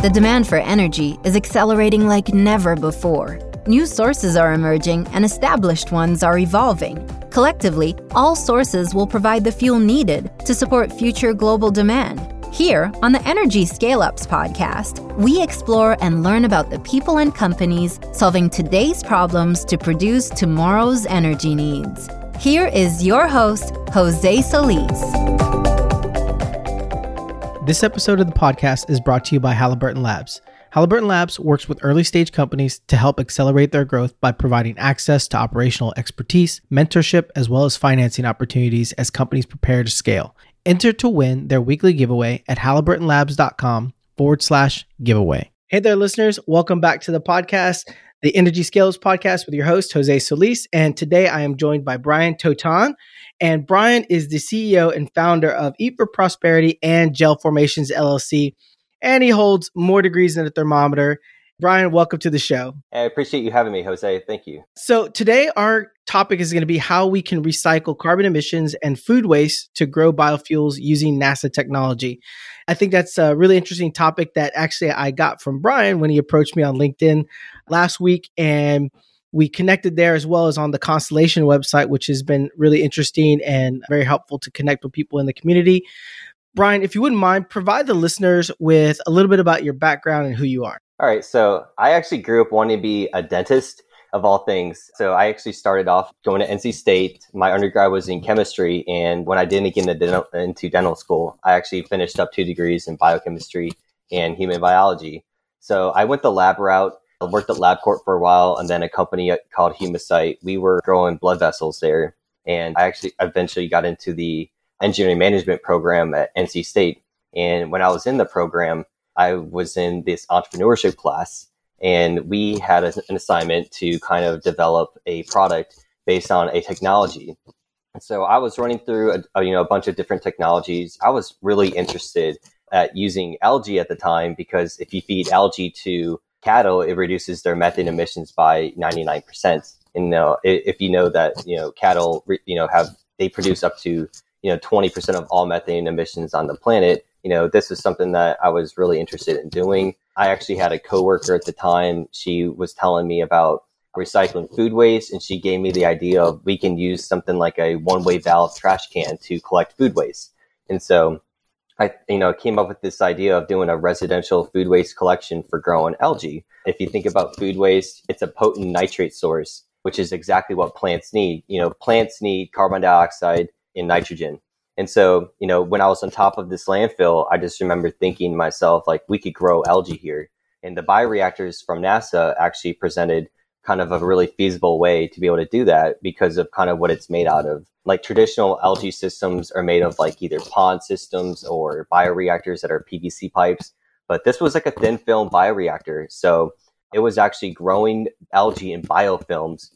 The demand for energy is accelerating like never before. New sources are emerging and established ones are evolving. Collectively, all sources will provide the fuel needed to support future global demand. Here, on the Energy Scale Ups podcast, we explore and learn about the people and companies solving today's problems to produce tomorrow's energy needs. Here is your host, Jose Solis. This episode of the podcast is brought to you by Halliburton Labs. Halliburton Labs works with early stage companies to help accelerate their growth by providing access to operational expertise, mentorship, as well as financing opportunities as companies prepare to scale. Enter to win their weekly giveaway at halliburtonlabs.com forward slash giveaway. Hey there, listeners. Welcome back to the podcast, the Energy Scales podcast with your host, Jose Solis. And today I am joined by Brian Toton. And Brian is the CEO and founder of Eat for Prosperity and Gel Formations LLC. And he holds more degrees than a thermometer Brian, welcome to the show. I appreciate you having me, Jose. Thank you. So, today our topic is going to be how we can recycle carbon emissions and food waste to grow biofuels using NASA technology. I think that's a really interesting topic that actually I got from Brian when he approached me on LinkedIn last week. And we connected there as well as on the Constellation website, which has been really interesting and very helpful to connect with people in the community. Brian, if you wouldn't mind, provide the listeners with a little bit about your background and who you are. All right. So I actually grew up wanting to be a dentist of all things. So I actually started off going to NC State. My undergrad was in chemistry. And when I didn't get into dental, into dental school, I actually finished up two degrees in biochemistry and human biology. So I went the lab route. I worked at LabCorp for a while and then a company called Humacyte. We were growing blood vessels there. And I actually eventually got into the engineering management program at NC State. And when I was in the program, I was in this entrepreneurship class and we had a, an assignment to kind of develop a product based on a technology. And so I was running through a, a, you know a bunch of different technologies. I was really interested at using algae at the time because if you feed algae to cattle, it reduces their methane emissions by 99%. And know, if you know that, you know, cattle, you know, have, they produce up to, you know, 20% of all methane emissions on the planet you know, this is something that I was really interested in doing. I actually had a coworker at the time. She was telling me about recycling food waste and she gave me the idea of we can use something like a one-way valve trash can to collect food waste. And so I, you know, came up with this idea of doing a residential food waste collection for growing algae. If you think about food waste, it's a potent nitrate source, which is exactly what plants need. You know, plants need carbon dioxide and nitrogen. And so, you know, when I was on top of this landfill, I just remember thinking myself, like, we could grow algae here. And the bioreactors from NASA actually presented kind of a really feasible way to be able to do that because of kind of what it's made out of. Like traditional algae systems are made of like either pond systems or bioreactors that are PVC pipes. But this was like a thin film bioreactor. So it was actually growing algae in biofilms.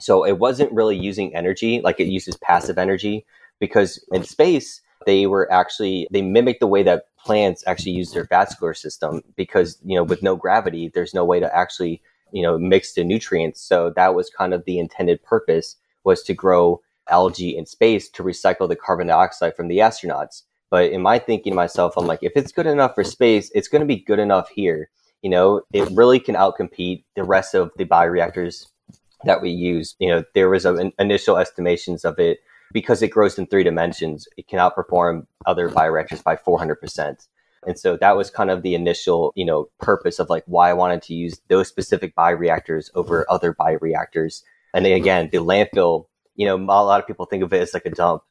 So it wasn't really using energy, like it uses passive energy because in space they were actually they mimic the way that plants actually use their vascular system because you know with no gravity there's no way to actually you know mix the nutrients. So that was kind of the intended purpose was to grow algae in space to recycle the carbon dioxide from the astronauts. But in my thinking to myself i'm like if it's good enough for space it's going to be good enough here. You know it really can outcompete the rest of the bioreactors that we use. You know there was an initial estimations of it because it grows in three dimensions, it can outperform other bioreactors by 400%. And so that was kind of the initial, you know, purpose of like why I wanted to use those specific bioreactors over other bioreactors. And then again, the landfill, you know, a lot of people think of it as like a dump.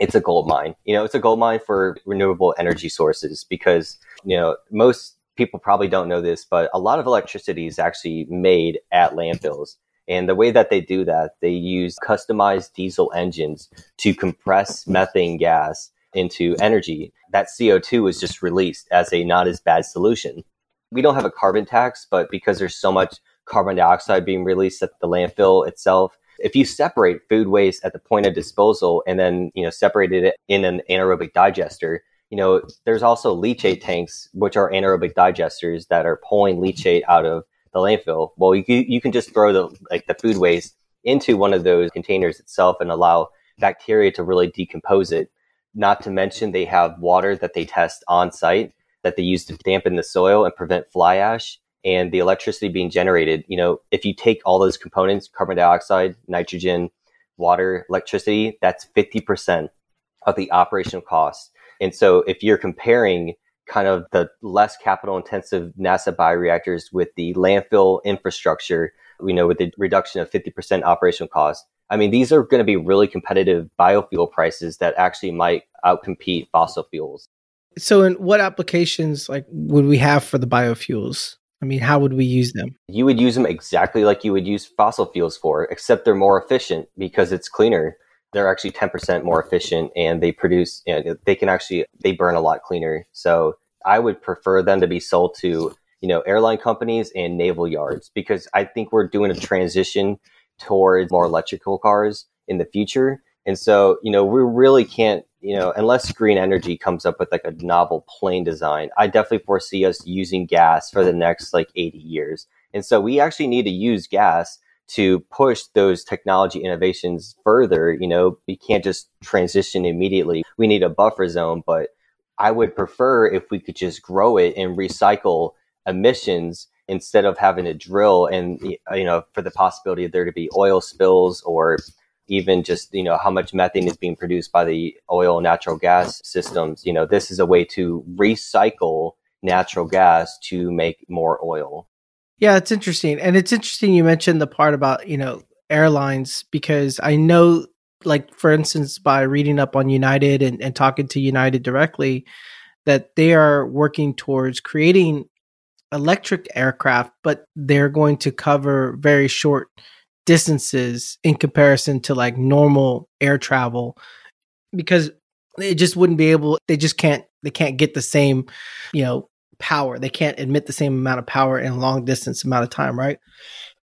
It's a gold mine. You know, it's a gold mine for renewable energy sources because, you know, most people probably don't know this, but a lot of electricity is actually made at landfills. And the way that they do that, they use customized diesel engines to compress methane gas into energy. That CO2 is just released as a not as bad solution. We don't have a carbon tax, but because there's so much carbon dioxide being released at the landfill itself, if you separate food waste at the point of disposal and then, you know, separate it in an anaerobic digester, you know, there's also leachate tanks, which are anaerobic digesters that are pulling leachate out of the landfill. Well, you, you can just throw the like the food waste into one of those containers itself and allow bacteria to really decompose it. Not to mention they have water that they test on site. that they use to dampen the soil and prevent fly ash and the electricity being generated. You know, if you take all those components, carbon dioxide, nitrogen, water, electricity, that's 50% of the operational cost. And so if you're comparing kind of the less capital intensive NASA bioreactors with the landfill infrastructure, you know with the reduction of 50% operational cost, I mean, these are going to be really competitive biofuel prices that actually might outcompete fossil fuels. So, in what applications like would we have for the biofuels? I mean, how would we use them? You would use them exactly like you would use fossil fuels for, except they're more efficient because it's cleaner. They're actually 10% more efficient and they produce, you know, they can actually, they burn a lot cleaner. So I would prefer them to be sold to, you know, airline companies and naval yards because I think we're doing a transition towards more electrical cars in the future. And so, you know, we really can't you know, unless green energy comes up with like a novel plane design, I definitely foresee us using gas for the next like 80 years. And so we actually need to use gas to push those technology innovations further. You know, we can't just transition immediately. We need a buffer zone, but I would prefer if we could just grow it and recycle emissions instead of having to drill and, you know, for the possibility of there to be oil spills or even just you know how much methane is being produced by the oil and natural gas systems. You know this is a way to recycle natural gas to make more oil. Yeah it's interesting. And it's interesting you mentioned the part about you know airlines because i know like for instance by reading up on united and, and talking to united directly that they are working towards creating electric aircraft but they're going to cover very short distances in comparison to like normal air travel because they just wouldn't be able they just can't they can't get the same you know power. They can't emit the same amount of power in a long distance amount of time right?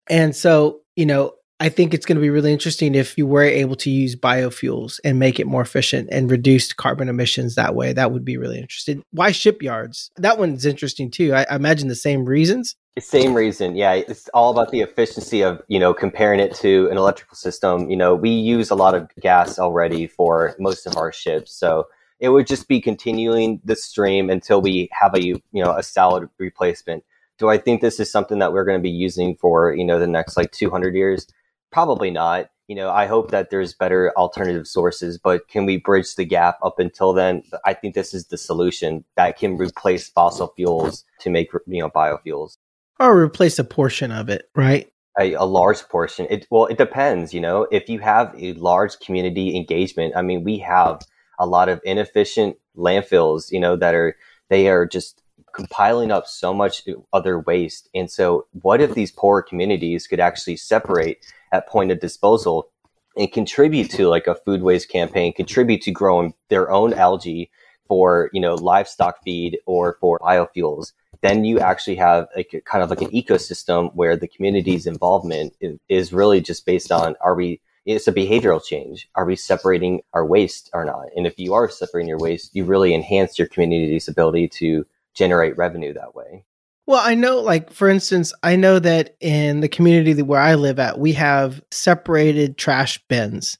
And so you know I think it's going to be really interesting if you were able to use biofuels and make it more efficient and reduce carbon emissions that way. That would be really interesting. Why shipyards? That one's interesting too. I, I imagine the same reasons. Same reason, yeah. It's all about the efficiency of you know comparing it to an electrical system. You know, we use a lot of gas already for most of our ships, so it would just be continuing the stream until we have a you know a solid replacement. Do I think this is something that we're going to be using for you know the next like 200 years? Probably not. You know, I hope that there's better alternative sources, but can we bridge the gap up until then? I think this is the solution that can replace fossil fuels to make, you know, biofuels. Or replace a portion of it, right? A, a, large portion. It well, it depends. You know, if you have a large community engagement, I mean, we have a lot of inefficient landfills. You know, that are they are just compiling up so much other waste. And so, what if these poor communities could actually separate at point of disposal and contribute to like a food waste campaign, contribute to growing their own algae for, you know, livestock feed or for biofuels, then you actually have like a, kind of like an ecosystem where the community's involvement is really just based on are we it's a behavioral change. Are we separating our waste or not? And if you are separating your waste, you really enhance your community's ability to generate revenue that way. Well, I know, like, for instance, I know that in the community where I live at, we have separated trash bins.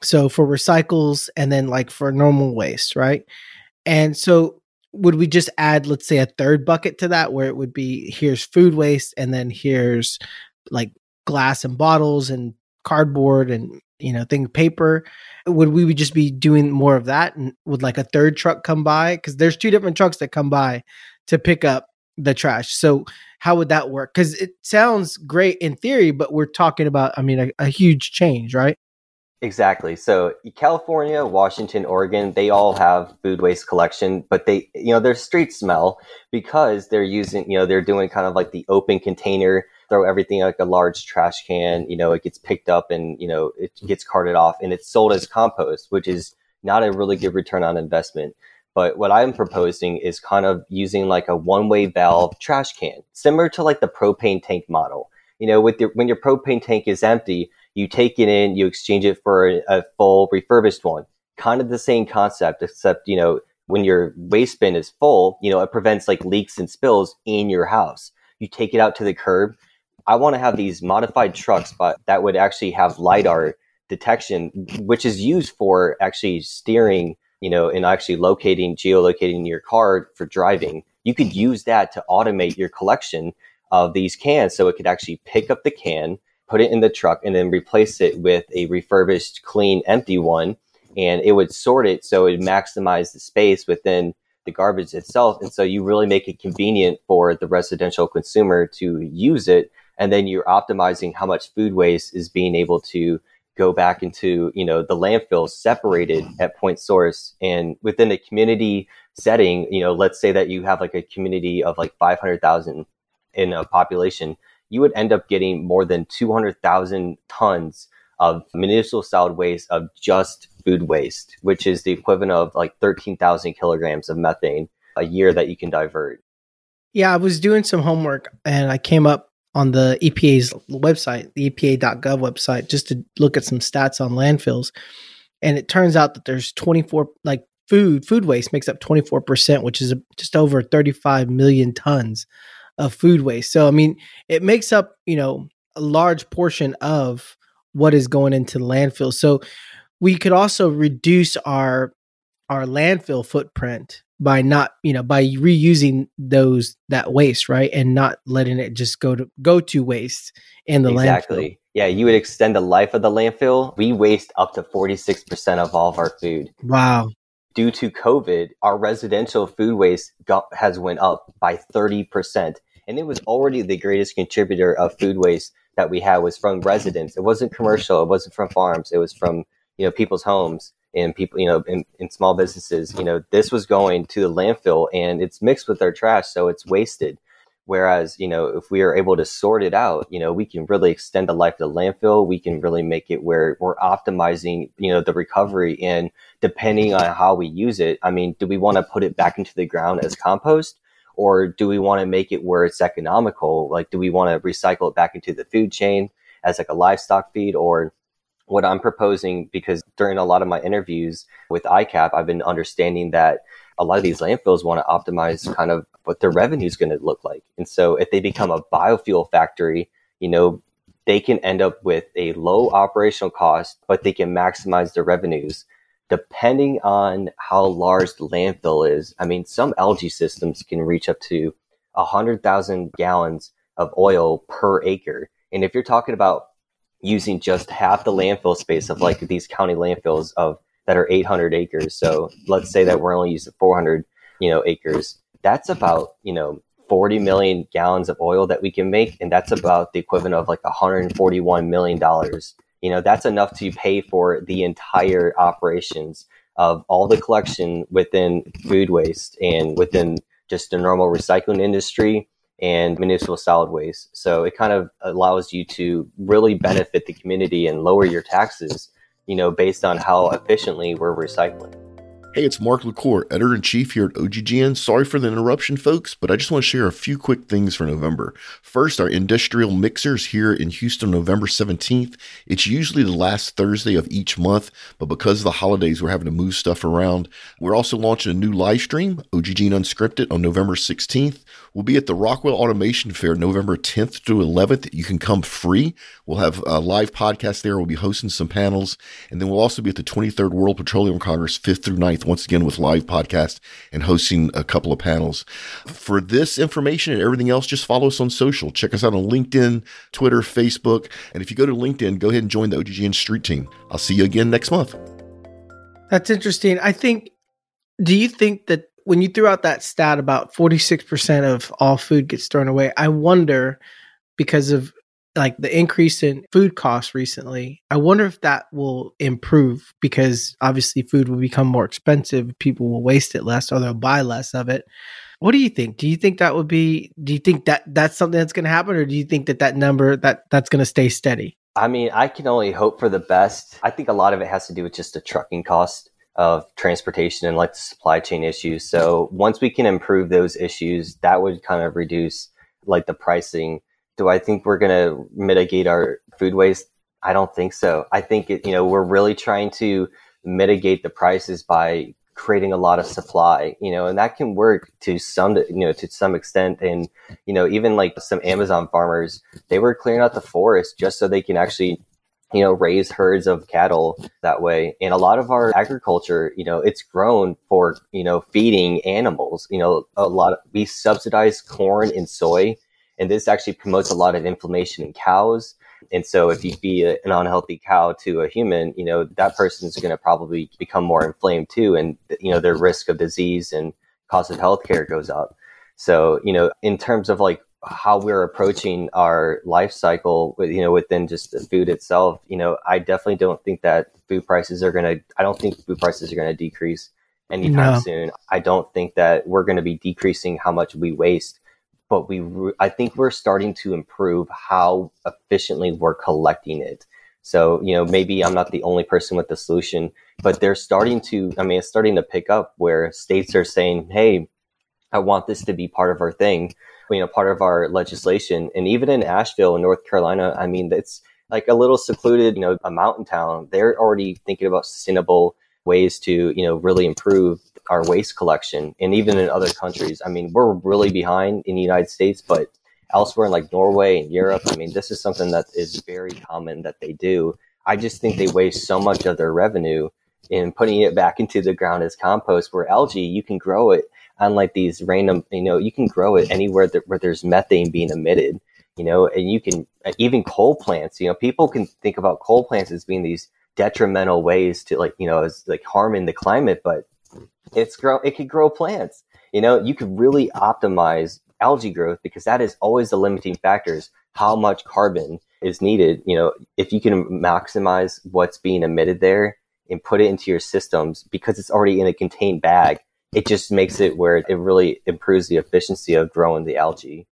So for recycles and then like for normal waste, right? And so would we just add, let's say, a third bucket to that where it would be here's food waste and then here's like glass and bottles and cardboard and you know thing paper would we would just be doing more of that and would like a third truck come by because there's two different trucks that come by to pick up the trash. So how would that work? Because it sounds great in theory, but we're talking about, I mean, a, a, huge change, right? Exactly. So California, Washington, Oregon, they all have food waste collection, but they, you know, their streets smell because they're using, you know, they're doing kind of like the open container, throw everything like a large trash can, you know, it gets picked up and, you know, it mm-hmm. gets carted off and it's sold as compost, which is not a really good return on investment. But what I'm proposing is kind of using like a one-way valve mm-hmm. trash can, similar to like the propane tank model. You know, with your, when your propane tank is empty, you take it in, you exchange it for a, a full refurbished one. Kind of the same concept, except you know, when your waste bin is full, you know, it prevents like leaks and spills in your house. You take it out to the curb. I want to have these modified trucks, but that would actually have lidar detection, which is used for actually steering you know, and actually locating, geolocating your car for driving, you could use that to automate your collection of these cans. So it could actually pick up the can, put it in the truck, and then replace it with a refurbished, clean, empty one. And it would sort it so it maximize the space within the garbage itself. And so you really make it convenient for the residential consumer to use it. And then you're optimizing how much food waste is being able to go back into, you know, the landfill separated at point source. And within a community setting, you know, let's say that you have like a community of like 500,000 in a population, you would end up getting more than 200,000 tons of municipal solid waste of just food waste, which is the equivalent of like 13,000 kilograms of methane a year that you can divert. Yeah, I was doing some homework and I came up on the EPA's website, the EPA.gov website, just to look at some stats on landfills. And it turns out that there's 24, like food, food waste makes up 24%, which is just over 35 million tons of food waste. So, I mean, it makes up, you know, a large portion of what is going into landfill. So, we could also reduce our our landfill footprint by not you know by reusing those that waste right? And not letting it just go to go to waste in the exactly. landfill yeah you would extend the life of the landfill. We waste up to 46% of all of our food. Wow. Due to covid our residential food waste got, has went up by 30% and it was already the greatest contributor of food waste that we had was from residents. It wasn't commercial. It wasn't from farms. It was from you know people's homes and people you know in, in small businesses you know this was going to the landfill and it's mixed with their trash so it's wasted. Whereas you know if we are able to sort it out you know we can really extend the life of the landfill. We can really make it where we're optimizing you know the recovery and depending on how we use it i mean do we want to put it back into the ground as compost? Or do we want to make it where it's economical? Like do we want to recycle it back into the food chain as like a livestock feed or what I'm proposing, because during a lot of my interviews with ICAP, I've been understanding that a lot of these landfills want to optimize kind of what their revenue is going to look like. And so if they become a biofuel factory, you know, they can end up with a low operational cost, but they can maximize their revenues depending on how large the landfill is. I mean, some algae systems can reach up to 100,000 gallons of oil per acre. And if you're talking about using just half the landfill space of like these county landfills of that are 800 acres. So let's say that we're only using 400, you know, acres. That's about, you know, 40 million gallons of oil that we can make. And that's about the equivalent of like 141 million dollars. You know, that's enough to pay for the entire operations of all the collection within food waste and within just the normal recycling industry and municipal solid waste. So it kind of allows you to really benefit the community and lower your taxes, you know, based on how efficiently we're recycling. Hey, it's Mark LaCour, editor in chief here at OGGN. Sorry for the interruption, folks, but I just want to share a few quick things for November. First, our industrial mixers here in Houston, November 17th. It's usually the last Thursday of each month, but because of the holidays, we're having to move stuff around. We're also launching a new live stream, OGGN Unscripted, on November 16th. We'll be at the Rockwell Automation Fair November 10th to 11th. You can come free. We'll have a live podcast there. We'll be hosting some panels. And then we'll also be at the 23rd World Petroleum Congress 5th through 9th, once again with live podcast and hosting a couple of panels. For this information and everything else, just follow us on social. Check us out on LinkedIn, Twitter, Facebook. And if you go to LinkedIn, go ahead and join the OGGN Street Team. I'll see you again next month. That's interesting. I think, do you think that when you threw out that stat about 46% of all food gets thrown away, I wonder because of like the increase in food costs recently, I wonder if that will improve because obviously food will become more expensive. People will waste it less or they'll buy less of it. What do you think? Do you think that would be, do you think that that's something that's going to happen or do you think that that number, that that's going to stay steady? I mean, I can only hope for the best. I think a lot of it has to do with just the trucking cost of transportation and like the supply chain issues. So once we can improve those issues, that would kind of reduce like the pricing. Do I think we're going to mitigate our food waste? I don't think so. I think it, you know, we're really trying to mitigate the prices by creating a lot of supply, you know, and that can work to some, you know, to some extent. And, you know, even like some Amazon farmers, they were clearing out the forest just so they can actually you know, raise herds of cattle that way. And a lot of our agriculture, you know, it's grown for, you know, feeding animals. You know, a lot of, we subsidize corn and soy, and this actually promotes a lot of inflammation in cows. And so if you feed an unhealthy cow to a human, you know, that person's going to probably become more inflamed too. And, you know, their risk of disease and cost of healthcare goes up. So, you know, in terms of like how we're approaching our life cycle with you know within just the food itself you know i definitely don't think that food prices are going to i don't think food prices are going to decrease anytime no. soon. I don't think that we're going to be decreasing how much we waste but we i think we're starting to improve how efficiently we're collecting it. So you know maybe i'm not the only person with the solution but they're starting to i mean it's starting to pick up where states are saying hey i want this to be part of our thing you know part of our legislation. And even in asheville north carolina i mean it's like a little secluded you know a mountain town. They're already thinking about sustainable ways to you know really improve our waste collection. And even in other countries i mean we're really behind in the united states but elsewhere in like norway and europe i mean this is something that is very common that they do. I just think they waste so much of their revenue in putting it back into the ground as compost where algae you can grow it unlike these random, you know, you can grow it anywhere that, where there's methane being emitted, you know, and you can uh, even coal plants, you know, people can think about coal plants as being these detrimental ways to like, you know, as like harming the climate, but it's grow, it could grow plants, you know, you could really optimize algae growth because that is always the limiting factors, how much carbon is needed. You know, if you can maximize what's being emitted there and put it into your systems because it's already in a contained bag, it just makes it where it really improves the efficiency of growing the algae.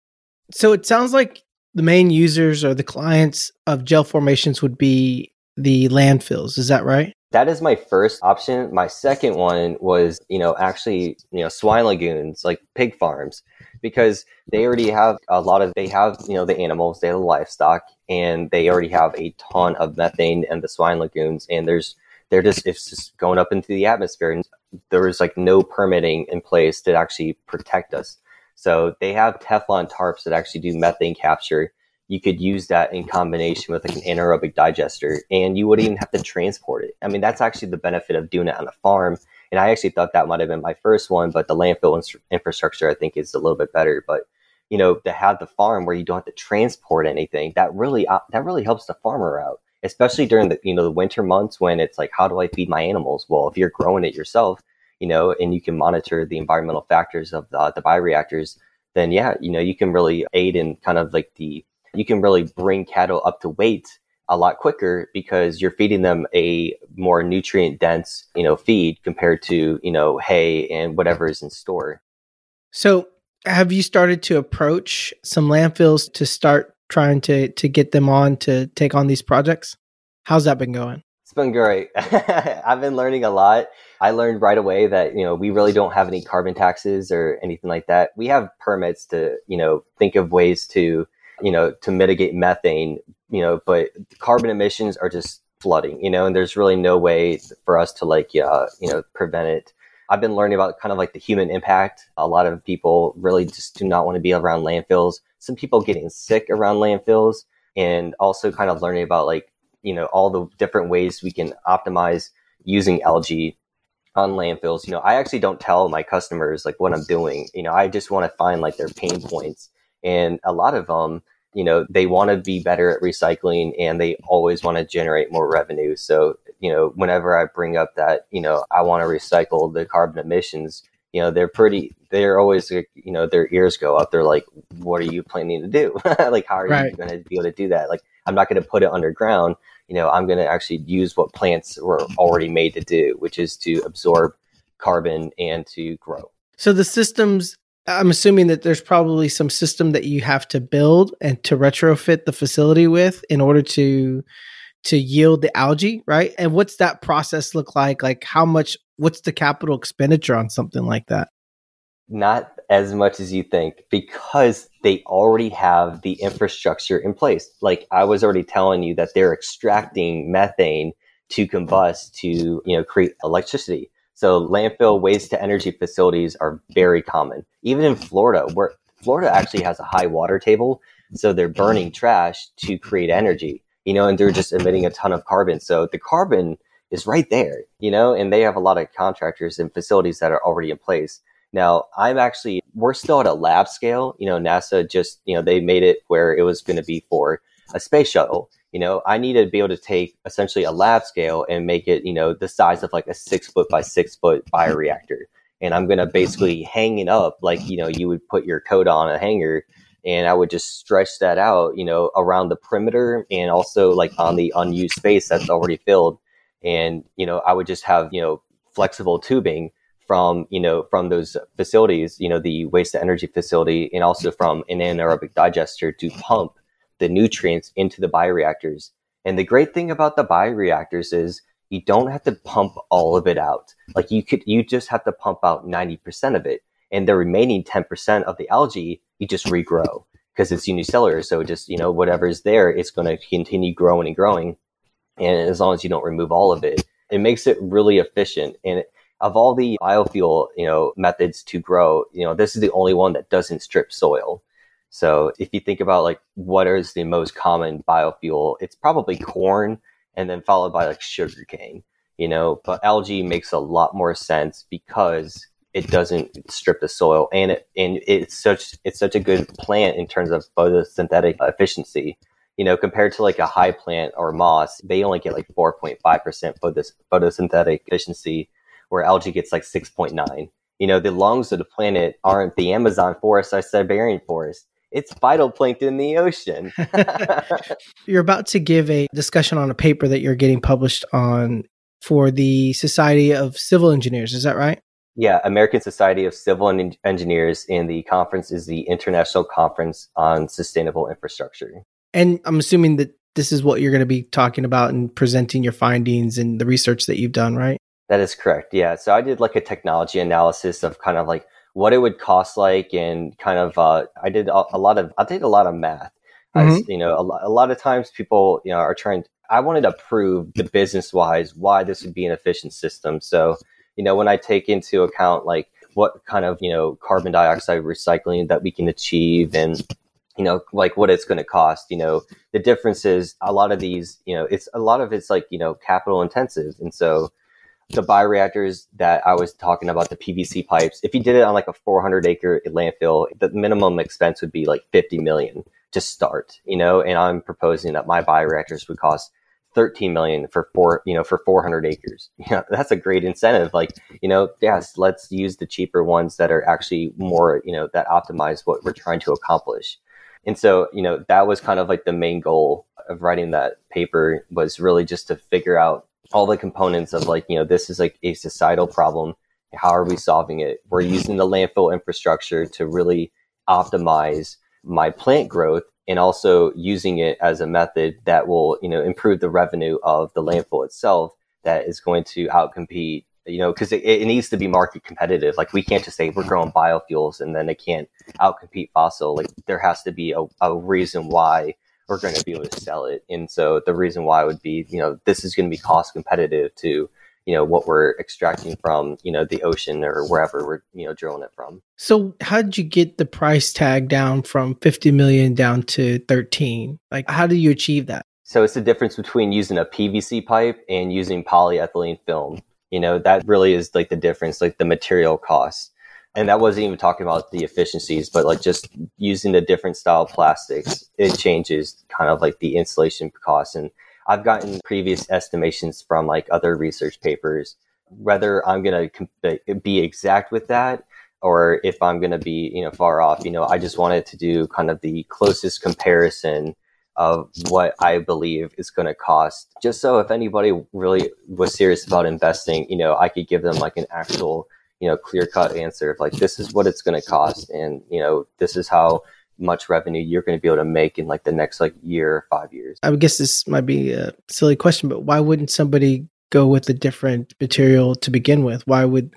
So it sounds like the main users or the clients of gel formations would be the landfills. Is that right? That is my first option. My second one was, you know, actually, you know, swine lagoons, like pig farms, because they already have a lot of, they have, you know, the animals, they have the livestock, and they already have a ton of methane and the swine lagoons. And there's they're just it's just going up into the atmosphere and there was like no permitting in place to actually protect us. So they have teflon tarps that actually do methane capture. You could use that in combination with like an anaerobic digester and you wouldn't even have to transport it. I mean that's actually the benefit of doing it on a farm and i actually thought that might have been my first one but the landfill infrastructure i think is a little bit better. But you know to have the farm where you don't have to transport anything that really uh, that really helps the farmer out especially during the you know the winter months when it's like how do I feed my animals? Well, if you're growing it yourself, you know, and you can monitor the environmental factors of the, the bioreactors, then yeah, you know, you can really aid in kind of like the you can really bring cattle up to weight a lot quicker because you're feeding them a more nutrient dense, you know, feed compared to, you know, hay and whatever is in store. So, have you started to approach some landfills to start trying to to get them on to take on these projects? How's that been going? It's been great. I've been learning a lot. I learned right away that, you know, we really don't have any carbon taxes or anything like that. We have permits to, you know, think of ways to, you know, to mitigate methane, you know, but carbon emissions are just flooding, you know, and there's really no way for us to like, uh, you know, prevent it. I've been learning about kind of like the human impact. A lot of people really just do not want to be around landfills. Some people getting sick around landfills and also kind of learning about like you know all the different ways we can optimize using algae on landfills. You know i actually don't tell my customers like what i'm doing. You know i just want to find like their pain points. And a lot of them you know they want to be better at recycling and they always want to generate more revenue. So you know whenever i bring up that you know i want to recycle the carbon emissions you know they're pretty they're always you know their ears go up. They're like what are you planning to do? Like how are right. you going to be able to do that? Like i'm not going to put it underground. You know i'm going to actually use what plants were already made to do which is to absorb carbon and to grow. So the systems i'm assuming that there's probably some system that you have to build and to retrofit the facility with in order to to yield the algae right and what's that process look like like how much what's the capital expenditure on something like that? Not as much as you think because they already have the infrastructure in place. Like I was already telling you that they're extracting methane to combust to, you know, create electricity. So landfill waste to energy facilities are very common. Even in Florida, where Florida actually has a high water table, so they're burning trash to create energy. You know, and they're just emitting a ton of carbon. So the carbon is right there, you know, and they have a lot of contractors and facilities that are already in place. Now, I'm actually, we're still at a lab scale. You know, NASA just, you know, they made it where it was going to be for a space shuttle. You know, I need to be able to take essentially a lab scale and make it, you know, the size of like a six foot by six foot bioreactor. And I'm going to basically hang it up like, you know, you would put your coat on a hanger and I would just stretch that out, you know, around the perimeter and also like on the unused space that's already filled. And, you know, I would just have, you know, flexible tubing from, you know, from those facilities, you know, the waste to energy facility and also from an anaerobic digester to pump the nutrients into the bioreactors. And the great thing about the bioreactors is you don't have to pump all of it out. Like you could, you just have to pump out 90% of it. And the remaining 10% of the algae you just regrow because it's unicellular. So just, you know, whatever is there, it's going to continue growing and growing. And as long as you don't remove all of it, it makes it really efficient. And of all the biofuel, you know, methods to grow, you know, this is the only one that doesn't strip soil. So if you think about like what is the most common biofuel, it's probably corn and then followed by like sugarcane, you know, but algae makes a lot more sense because it doesn't strip the soil and it and it's such it's such a good plant in terms of photosynthetic efficiency you know compared to like a high plant or moss they only get like 4.5% photos, photosynthetic efficiency where algae gets like 6.9 you know the lungs of the planet aren't the amazon forest or siberian forest it's phytoplankton in the ocean. you're about to give a discussion on a paper that you're getting published on for the Society of Civil Engineers. Is that right? Yeah, American Society of Civil and Engineers, and the conference is the International Conference on Sustainable Infrastructure. And I'm assuming that this is what you're going to be talking about and presenting your findings and the research that you've done, right? That is correct. Yeah. So I did like a technology analysis of kind of like what it would cost like and kind of uh, I did a, a, lot of I did a lot of math. Mm-hmm. You know, a, a lot of times people you know are trying. I wanted to prove the business wise why this would be an efficient system. So you know, when I take into account like what kind of, you know, carbon dioxide recycling that we can achieve and, you know, like what it's going to cost, you know, the difference is a lot of these, you know, it's a lot of it's like, you know, capital intensive. And so the bioreactors that I was talking about, the PVC pipes, if you did it on like a 400 acre landfill, the minimum expense would be like 50 million to start, you know, and I'm proposing that my bioreactors would cost 13 million for four, you know, for 400 acres. Know, that's a great incentive. Like, you know, yes, let's use the cheaper ones that are actually more, you know, that optimize what we're trying to accomplish. And so, you know, that was kind of like the main goal of writing that paper was really just to figure out all the components of like, you know, this is like a societal problem. How are we solving it? We're using the landfill infrastructure to really optimize my plant growth and also using it as a method that will, you know, improve the revenue of the landfill itself that is going to outcompete, you know, because it, it, needs to be market competitive. Like we can't just say we're growing biofuels and then it can't outcompete fossil. Like there has to be a, a reason why we're going to be able to sell it. And so the reason why would be, you know, this is going to be cost competitive to you know what we're extracting from you know the ocean or wherever we're you know drilling it from. So how did you get the price tag down from 50 million down to 13 like how do you achieve that? So it's the difference between using a pvc pipe and using polyethylene film. You know that really is like the difference like the material cost. And that wasn't even talking about the efficiencies but like just using the different style plastics it changes kind of like the insulation cost and I've gotten previous estimations from like other research papers. Whether I'm going to be exact with that or if I'm going to be, you know, far off, you know, I just wanted to do kind of the closest comparison of what I believe is going to cost. Just so if anybody really was serious about investing, you know, I could give them like an actual, you know, clear cut answer of like, this is what it's going to cost. And, you know, this is how much revenue you're going to be able to make in like the next like year or five years. I would guess this might be a silly question, but why wouldn't somebody go with a different material to begin with? Why would,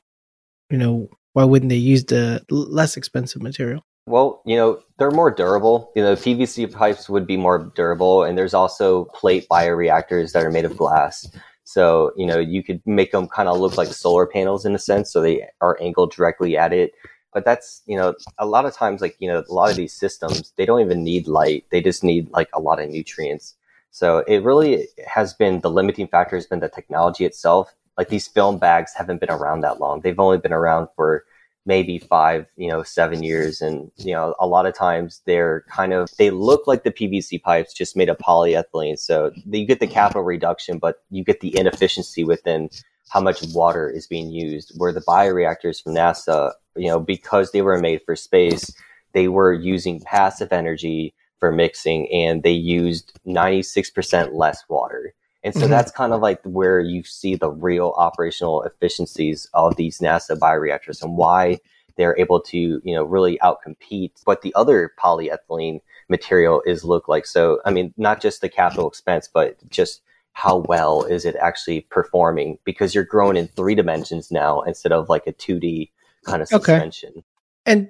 you know, why wouldn't they use the less expensive material? Well, you know, they're more durable. You know, PVC pipes would be more durable, and there's also plate bioreactors that are made of glass. So, you know, you could make them kind of look like solar panels in a sense. So they are angled directly at it but that's you know a lot of times like you know a lot of these systems they don't even need light they just need like a lot of nutrients So it really has been the limiting factor has been the technology itself. Like these film bags haven't been around that long. They've only been around for maybe five, you know, seven years. And, you know, a lot of times they're kind of, they look like the PVC pipes just made of polyethylene. So you get the capital reduction, but you get the inefficiency within how much water is being used. Where the bioreactors from NASA, you know, because they were made for space, they were using passive energy for mixing and they used 96% less water. And so mm-hmm. that's kind of like where you see the real operational efficiencies of these NASA bioreactors and why they're able to, you know, really outcompete what the other polyethylene material is look like. So, I mean, not just the capital expense, but just how well is it actually performing because you're growing in three dimensions now instead of like a 2D kind of suspension. Okay. And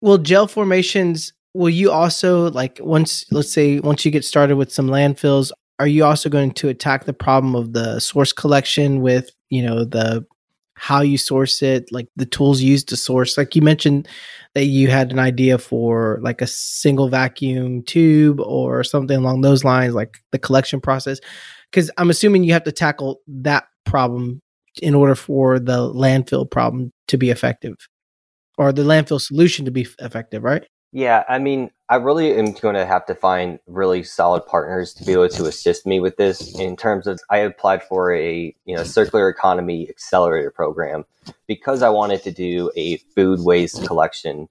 will gel formations will you also like once let's say once you get started with some landfills are you also going to attack the problem of the source collection with you know the how you source it like the tools used to source like you mentioned that you had an idea for like a single vacuum tube or something along those lines like the collection process because i'm assuming you have to tackle that problem in order for the landfill problem to be effective or the landfill solution to be effective right yeah, I mean, I really am going to have to find really solid partners to be able to assist me with this. In terms of, I applied for a you know circular economy accelerator program because I wanted to do a food waste collection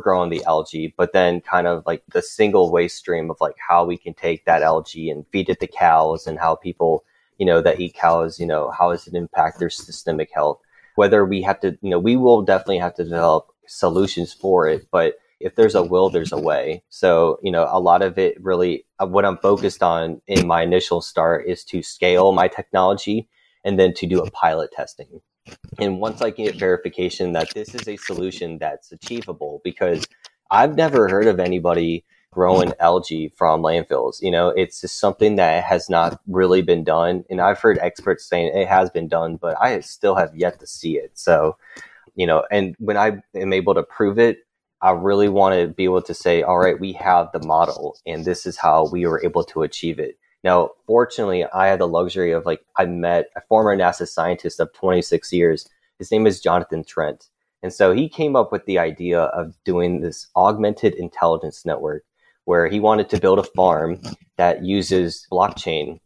growing the algae, but then kind of like the single waste stream of like how we can take that algae and feed it to cows and how people you know that eat cows, you know, how does it impact their systemic health? Whether we have to, you know, we will definitely have to develop solutions for it, but if there's a will, there's a way. So, you know, a lot of it really, uh, what I'm focused on in my initial start is to scale my technology and then to do a pilot testing. And once I get verification that this is a solution that's achievable, because I've never heard of anybody growing algae from landfills. You know, it's just something that has not really been done. And I've heard experts saying it has been done, but I still have yet to see it. So, you know, and when I am able to prove it, I really want to be able to say, all right, we have the model and this is how we were able to achieve it. Now, fortunately, I had the luxury of like, I met a former NASA scientist of 26 years. His name is Jonathan Trent. And so he came up with the idea of doing this augmented intelligence network where he wanted to build a farm that uses blockchain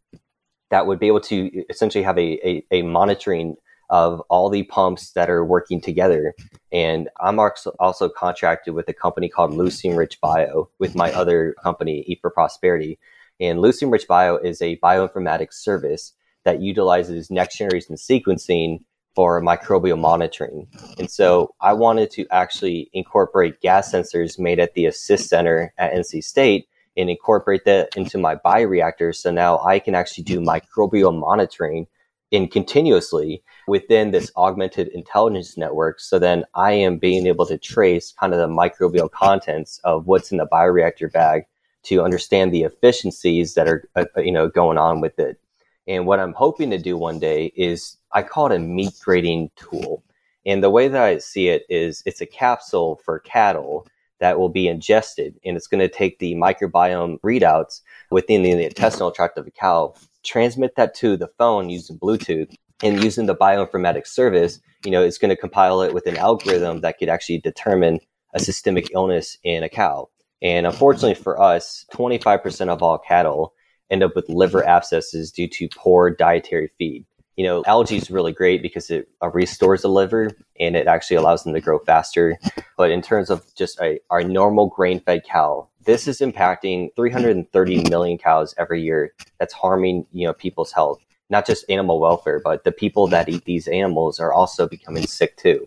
that would be able to essentially have a, a, a monitoring of all the pumps that are working together. And I'm also contracted with a company called Lucium Rich Bio with my other company, Eat for Prosperity. And Lucium Rich Bio is a bioinformatics service that utilizes next generation sequencing for microbial monitoring. And so I wanted to actually incorporate gas sensors made at the Assist Center at NC State and incorporate that into my bioreactor. So now I can actually do microbial monitoring in continuously within this augmented intelligence network. So then I am being able to trace kind of the microbial contents of what's in the bioreactor bag to understand the efficiencies that are uh, uh, you know going on with it. And what I'm hoping to do one day is I call it a meat grading tool. And the way that I see it is it's a capsule for cattle that will be ingested and it's going to take the microbiome readouts within the intestinal tract of a cow transmit that to the phone using Bluetooth and using the bioinformatics service, you know, it's going to compile it with an algorithm that could actually determine a systemic illness in a cow. And unfortunately for us, 25% of all cattle end up with liver abscesses due to poor dietary feed. You know, algae is really great because it uh, restores the liver and it actually allows them to grow faster. But in terms of just a, our normal grain fed cow, this is impacting 330 million cows every year. That's harming, you know, people's health, not just animal welfare, but the people that eat these animals are also becoming sick too,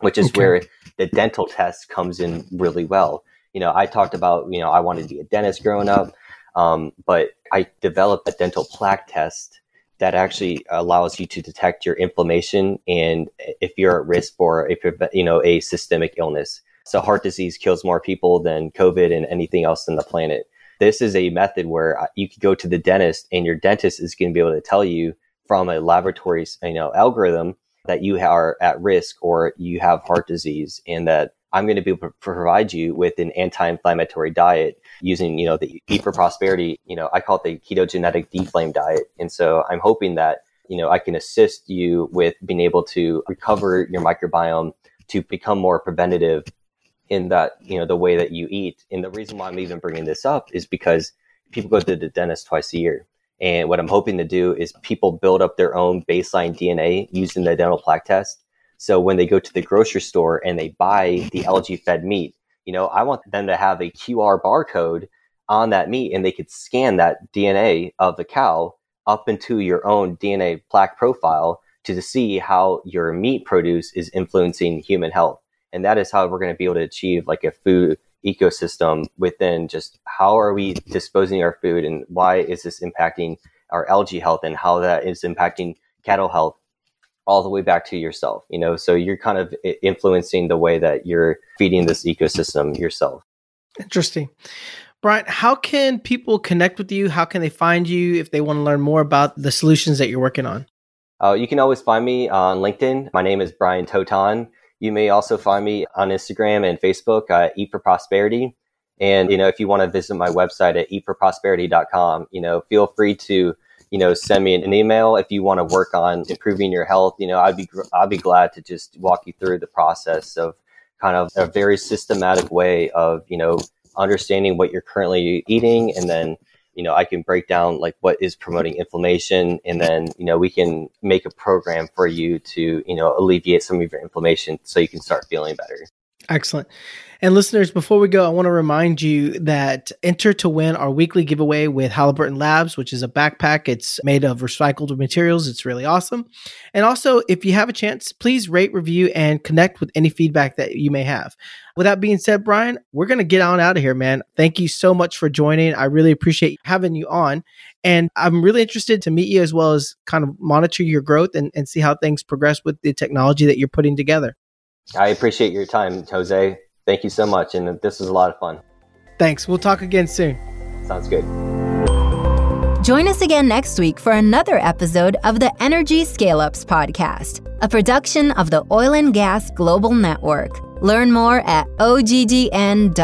which is okay. where the dental test comes in really well. You know, I talked about, you know, I wanted to be a dentist growing up, um, but I developed a dental plaque test that actually allows you to detect your inflammation and if you're at risk for a you know a systemic illness so heart disease kills more people than COVID and anything else on the planet. This is a method where uh, you could go to the dentist and your dentist is going to be able to tell you from a laboratory, you know, algorithm that you are at risk or you have heart disease and that I'm going to be able to provide you with an anti-inflammatory diet using, you know, the Eat for Prosperity, you know, I call it the ketogenetic deflame diet. And so I'm hoping that, you know, I can assist you with being able to recover your microbiome to become more preventative in that, you know, the way that you eat. And the reason why I'm even bringing this up is because people go to the dentist twice a year. And what I'm hoping to do is people build up their own baseline DNA using the dental plaque test. So when they go to the grocery store and they buy the algae fed meat, you know, I want them to have a QR barcode on that meat and they could scan that DNA of the cow up into your own DNA plaque profile to see how your meat produce is influencing human health. And that is how we're going to be able to achieve like a food ecosystem within just how are we disposing our food and why is this impacting our algae health and how that is impacting cattle health all the way back to yourself you know? So you're kind of influencing the way that you're feeding this ecosystem yourself. Interesting. Brian how can people connect with you? How can they find you if they want to learn more about the solutions that you're working on? Uh, you can always find me on linkedin. My name is brian toton. You may also find me on Instagram and Facebook, uh, Eat for Prosperity. And, you know, if you want to visit my website at eatforprosperity.com, you know, feel free to, you know, send me an email if you want to work on improving your health. You know, I'd be, I'd be glad to just walk you through the process of kind of a very systematic way of, you know, understanding what you're currently eating and then you know, I can break down like what is promoting inflammation, and then you know we can make a program for you to you know alleviate some of your inflammation so you can start feeling better. Excellent. And listeners, before we go, I want to remind you that enter to win our weekly giveaway with Halliburton Labs, which is a backpack. It's made of recycled materials. It's really awesome. And also, if you have a chance, please rate, review, and connect with any feedback that you may have. With that being said, Brian, we're going to get on out of here, man. Thank you so much for joining. I really appreciate having you on. And I'm really interested to meet you as well as kind of monitor your growth and, and see how things progress with the technology that you're putting together. I appreciate your time, Jose. Thank you so much. And this was a lot of fun. Thanks. We'll talk again soon. Sounds good. Join us again next week for another episode of the Energy Scale Ups Podcast, a production of the Oil and Gas Global Network. Learn more at oggn.com.